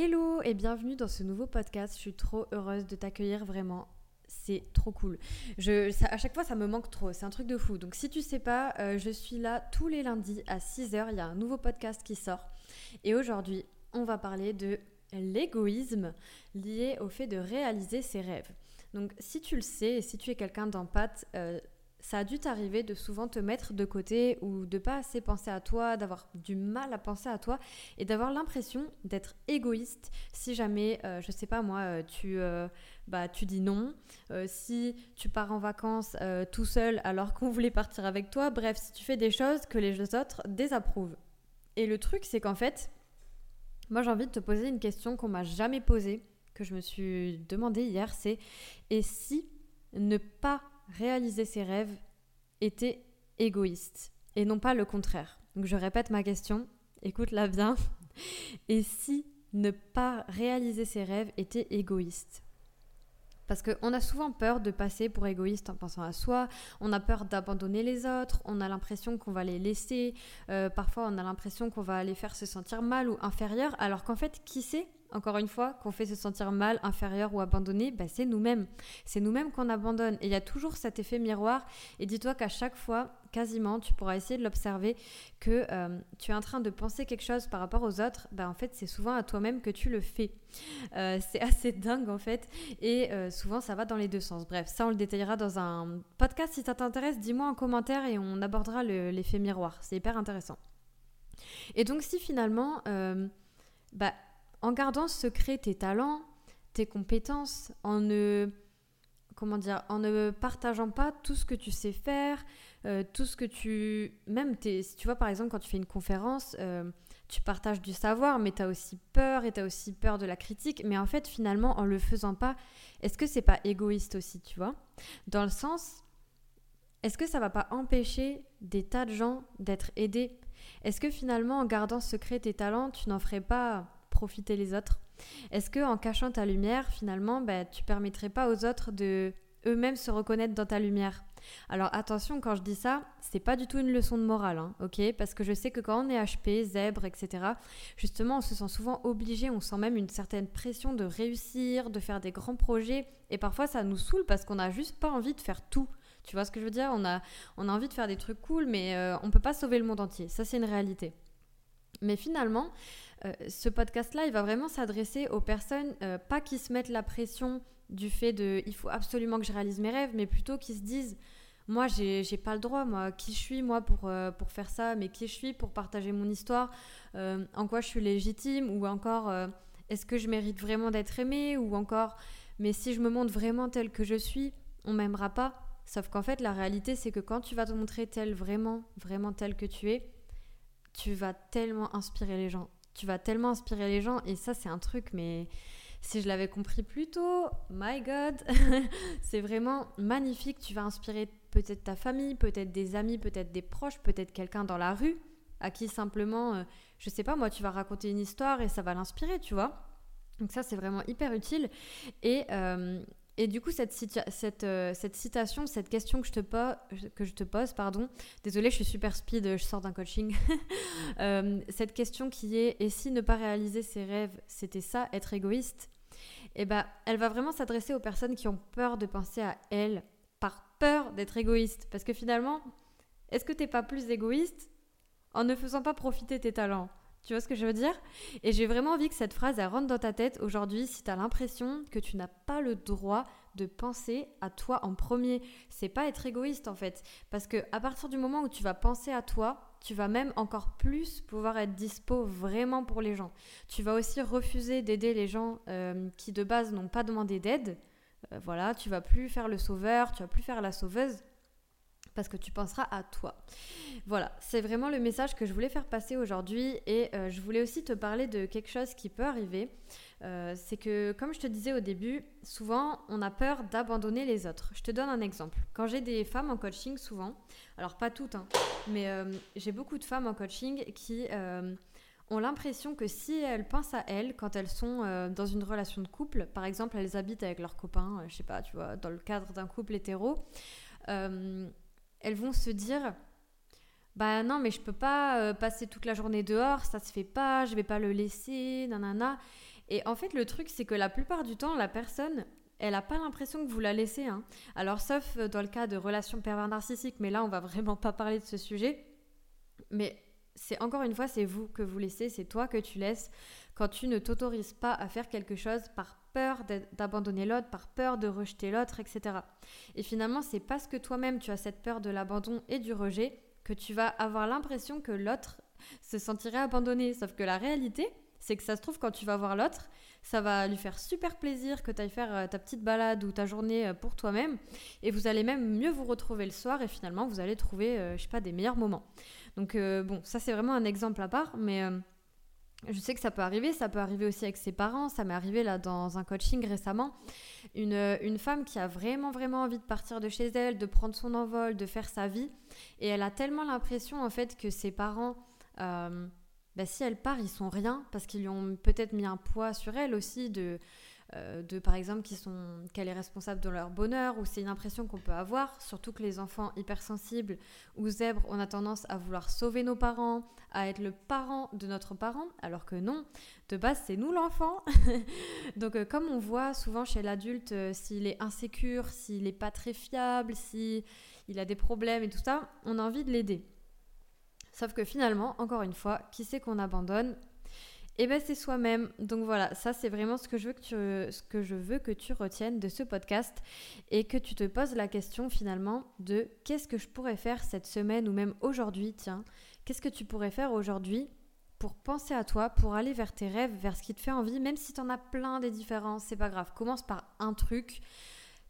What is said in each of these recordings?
Hello et bienvenue dans ce nouveau podcast. Je suis trop heureuse de t'accueillir vraiment. C'est trop cool. Je, à chaque fois, ça me manque trop. C'est un truc de fou. Donc, si tu sais pas, euh, je suis là tous les lundis à 6h. Il y a un nouveau podcast qui sort. Et aujourd'hui, on va parler de l'égoïsme lié au fait de réaliser ses rêves. Donc, si tu le sais et si tu es quelqu'un d'empath, euh, ça a dû t'arriver de souvent te mettre de côté ou de pas assez penser à toi, d'avoir du mal à penser à toi et d'avoir l'impression d'être égoïste si jamais, euh, je sais pas moi, euh, tu, euh, bah, tu dis non, si tu pars en vacances tout seul alors qu'on voulait partir avec toi, bref, si tu fais des choses que les autres désapprouvent. Et le truc, c'est qu'en fait, moi j'ai envie de te poser une question qu'on m'a jamais posée, que je me suis demandé hier, c'est et si ne pas réaliser ses rêves était égoïste et non pas le contraire. Donc je répète ma question, écoute-la bien. Et si ne pas réaliser ses rêves était égoïste? Parce qu'on a souvent peur de passer pour égoïste en pensant à soi, on a peur d'abandonner les autres, on a l'impression qu'on va les laisser, euh, parfois on a l'impression qu'on va les faire se sentir mal ou inférieur, alors qu'en fait, qui sait? Encore une fois, qu'on fait se sentir mal, inférieur ou abandonné, bah, c'est nous-mêmes. C'est nous-mêmes qu'on abandonne. Et il y a toujours cet effet miroir. Et dis-toi qu'à chaque fois, quasiment, tu pourras essayer de l'observer, que euh, tu es en train de penser quelque chose par rapport aux autres, bah, en fait, c'est souvent à toi-même que tu le fais. Euh, c'est assez dingue, en fait. Et euh, souvent, ça va dans les deux sens. Bref, ça, on le détaillera dans un podcast. Si ça t'intéresse, dis-moi en commentaire et on abordera l'effet miroir. C'est hyper intéressant. Et donc, si finalement... bah, en gardant secret tes talents, tes compétences, en ne comment dire, en ne partageant pas tout ce que tu sais faire, euh, tout ce que tu même si tu vois par exemple quand tu fais une conférence, euh, tu partages du savoir, mais tu as aussi peur et tu as aussi peur de la critique, mais en fait finalement en le faisant pas, est-ce que c'est pas égoïste aussi, tu vois? Dans le sens est-ce que ça va pas empêcher des tas de gens d'être aidés? Est-ce que finalement en gardant secret tes talents, tu n'en ferais pas profiter les autres Est-ce que en cachant ta lumière, finalement, bah, tu permettrais pas aux autres de eux-mêmes se reconnaître dans ta lumière? Alors attention, quand je dis ça, c'est pas du tout une leçon de morale, hein, ok? Parce que je sais que quand on est HP, zèbre, etc., justement, on se sent souvent obligé, on sent même une certaine pression de réussir, de faire des grands projets, et parfois ça nous saoule parce qu'on n'a juste pas envie de faire tout. Tu vois ce que je veux dire? On a, on a envie de faire des trucs cool, mais euh, on peut pas sauver le monde entier. Ça, c'est une réalité. Mais finalement, euh, ce podcast-là, il va vraiment s'adresser aux personnes, euh, pas qui se mettent la pression du fait de il faut absolument que je réalise mes rêves, mais plutôt qui se disent moi, j'ai pas le droit, moi, qui je suis, moi, pour, euh, pour faire ça, mais qui je suis pour partager mon histoire, en quoi je suis légitime, ou encore, est-ce que je mérite vraiment d'être aimée, ou encore, mais si je me montre vraiment telle que je suis, on m'aimera pas. Sauf qu'en fait, la réalité, c'est que quand tu vas te montrer telle, vraiment, vraiment telle que tu es, tu vas tellement inspirer les gens. Tu vas tellement inspirer les gens et ça c'est un truc mais si je l'avais compris plus tôt, my god, c'est vraiment magnifique, tu vas inspirer peut-être ta famille, peut-être des amis, peut-être des proches, peut-être quelqu'un dans la rue à qui simplement euh, je sais pas moi tu vas raconter une histoire et ça va l'inspirer, tu vois. Donc ça c'est vraiment hyper utile. Et euh, et du coup, cette, cette, euh, cette, citation, cette question que je te, pose, pardon, désolée, je suis super speed, je sors d'un coaching. Euh, cette question qui est et si ne pas réaliser ses rêves, c'était ça, être égoïste? Eh ben, elle va vraiment s'adresser aux personnes qui ont peur de penser à elles par peur d'être égoïste. Parce que finalement, est-ce que t'es pas plus égoïste en ne faisant pas profiter tes talents? Tu vois ce que je veux dire? Et j'ai vraiment envie que cette phrase elle rentre dans ta tête aujourd'hui si tu as l'impression que tu n'as pas le droit de penser à toi en premier. C'est pas être égoïste en fait. Parce que à partir du moment où tu vas penser à toi, tu vas même encore plus pouvoir être dispo vraiment pour les gens. Tu vas aussi refuser d'aider les gens euh, qui de base n'ont pas demandé d'aide. Euh, voilà, tu vas plus faire le sauveur, tu vas plus faire la sauveuse parce que tu penseras à toi. Voilà, c'est vraiment le message que je voulais faire passer aujourd'hui et euh, je voulais aussi te parler de quelque chose qui peut arriver. Euh, c'est que, comme je te disais au début, souvent on a peur d'abandonner les autres. Je te donne un exemple. Quand j'ai des femmes en coaching, souvent, alors pas toutes, hein, mais euh, j'ai beaucoup de femmes en coaching qui ont l'impression que si elles pensent à elles quand elles sont dans une relation de couple, par exemple elles habitent avec leurs copains, je sais pas, tu vois, dans le cadre d'un couple hétéro, elles vont se dire bah non mais je peux pas euh, passer toute la journée dehors, ça se fait pas, je vais pas le laisser, nanana. Et en fait, le truc, c'est que la plupart du temps, la personne, elle n'a pas l'impression que vous la laissez. Hein. Alors, sauf dans le cas de relations pervers narcissiques, mais là, on va vraiment pas parler de ce sujet. Mais c'est encore une fois, c'est vous que vous laissez, c'est toi que tu laisses quand tu ne t'autorises pas à faire quelque chose par d'abandonner l'autre, par peur de rejeter l'autre, etc. Et finalement, c'est parce que toi-même tu as cette peur de l'abandon et du rejet que tu vas avoir l'impression que l'autre se sentirait abandonné. Sauf que la réalité, c'est que ça se trouve quand tu vas voir l'autre, ça va lui faire super plaisir que tu ailles faire euh, ta petite balade ou ta journée euh, pour toi-même et vous allez même mieux vous retrouver le soir et finalement vous allez trouver, euh, je sais pas, des meilleurs moments. Donc bon, ça c'est vraiment un exemple à part, mais je sais que ça peut arriver, ça peut arriver aussi avec ses parents. Ça m'est arrivé là dans un coaching récemment. Une, une, femme qui a vraiment, vraiment envie de partir de chez elle, de prendre son envol, de faire sa vie. Et elle a tellement l'impression en fait que ses parents bah, si elle part, ils sont rien parce qu'ils lui ont peut-être mis un poids sur elle aussi de, euh, de par exemple, qu'elle est responsable de leur bonheur ou c'est une impression qu'on peut avoir, surtout que les enfants hypersensibles ou zèbres, on a tendance à vouloir sauver nos parents, à être le parent de notre parent, alors que non, de base c'est nous l'enfant. Donc euh, comme on voit souvent chez l'adulte, euh, s'il est insécure, s'il n'est pas très fiable, s'il a des problèmes et tout ça, on a envie de l'aider. Sauf que finalement, encore une fois, qui c'est qu'on abandonne? Eh bien, c'est soi-même. Donc voilà, ça c'est vraiment ce que, je veux que tu, ce que je veux que tu retiennes de ce podcast et que tu te poses la question finalement de qu'est-ce que je pourrais faire cette semaine ou même aujourd'hui, tiens, qu'est-ce que tu pourrais faire aujourd'hui pour penser à toi, pour aller vers tes rêves, vers ce qui te fait envie, même si tu en as plein des différences, c'est pas grave. Commence par un truc.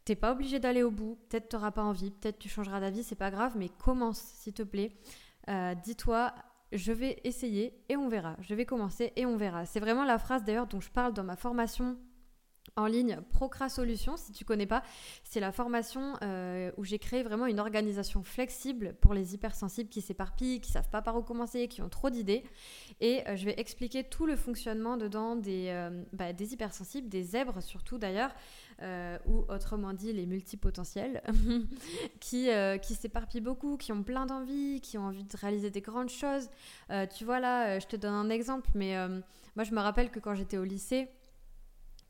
T'es pas obligé d'aller au bout, peut-être t'auras pas envie, peut-être tu changeras d'avis, c'est pas grave, mais commence s'il te plaît. Euh, dis-toi, je vais essayer et on verra. Je vais commencer et on verra. C'est vraiment la phrase d'ailleurs dont je parle dans ma formation en ligne Procra Solutions, si tu connais pas. C'est la formation euh, où j'ai créé vraiment une organisation flexible pour les hypersensibles qui s'éparpillent, qui savent pas par où commencer, qui ont trop d'idées. Et euh, je vais expliquer tout le fonctionnement dedans des, bah, des hypersensibles, des zèbres surtout d'ailleurs, euh, ou autrement dit les multipotentiels, qui, euh, qui s'éparpillent beaucoup, qui ont plein d'envie, qui ont envie de réaliser des grandes choses. Euh, tu vois là, je te donne un exemple, mais moi je me rappelle que quand j'étais au lycée,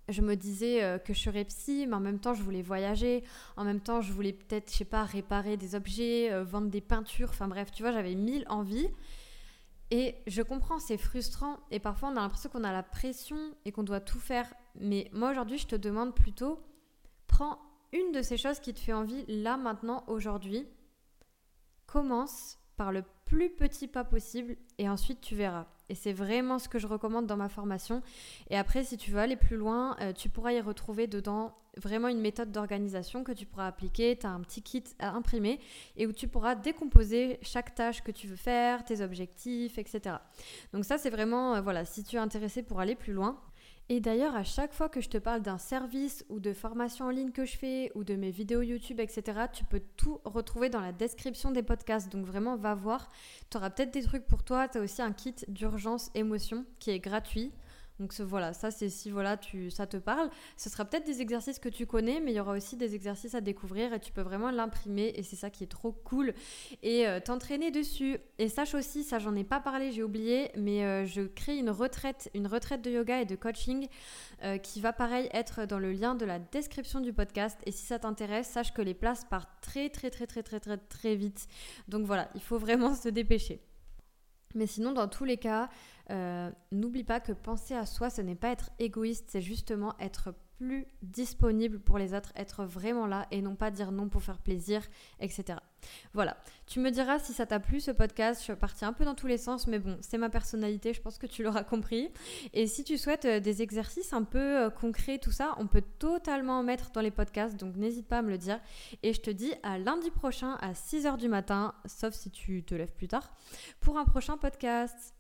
je me disais que je serais psy, mais en même temps, je voulais voyager. En même temps, je voulais peut-être, je sais pas, réparer des objets, vendre des peintures. Enfin bref, tu vois, j'avais mille envies. Et je comprends, c'est frustrant. Et parfois, on a l'impression qu'on a la pression et qu'on doit tout faire mais moi aujourd'hui, je te demande plutôt, prends une de ces choses qui te fait envie là, maintenant, aujourd'hui. Commence par le plus petit pas possible et ensuite tu verras. Et c'est vraiment ce que je recommande dans ma formation. Et après, si tu veux aller plus loin, euh, tu pourras y retrouver dedans vraiment une méthode d'organisation que tu pourras appliquer. Tu as un petit kit à imprimer et où tu pourras décomposer chaque tâche que tu veux faire, tes objectifs, etc. Donc ça, c'est vraiment, euh, voilà, si tu es intéressé pour aller plus loin. Et d'ailleurs, à chaque fois que je te parle d'un service ou de formation en ligne que je fais ou de mes vidéos YouTube, etc., tu peux tout retrouver dans la description des podcasts. Donc vraiment, va voir. Tu auras peut-être des trucs pour toi. Tu as aussi un kit d'urgence émotion qui est gratuit. Donc voilà, ça c'est si voilà tu ça te parle, ce sera peut-être des exercices que tu connais, mais il y aura aussi des exercices à découvrir et tu peux vraiment l'imprimer et c'est ça qui est trop cool et euh, t'entraîner dessus. Et sache aussi, ça j'en ai pas parlé, j'ai oublié, mais euh, je crée une retraite, une retraite de yoga et de coaching euh, qui va pareil être dans le lien de la description du podcast. Et si ça t'intéresse, sache que les places partent très très très très très très très vite. Donc voilà, il faut vraiment se dépêcher. Mais sinon, dans tous les cas, euh, n'oublie pas que penser à soi, ce n'est pas être égoïste, c'est justement être plus disponible pour les autres, être vraiment là et non pas dire non pour faire plaisir, etc. Voilà. Tu me diras si ça t'a plu ce podcast. Je suis partie un peu dans tous les sens, mais bon, c'est ma personnalité, je pense que tu l'auras compris. Et si tu souhaites euh, des exercices un peu euh, concrets, tout ça, on peut totalement en mettre dans les podcasts, donc n'hésite pas à me le dire. Et je te dis à lundi prochain à 6h du matin, sauf si tu te lèves plus tard, pour un prochain podcast.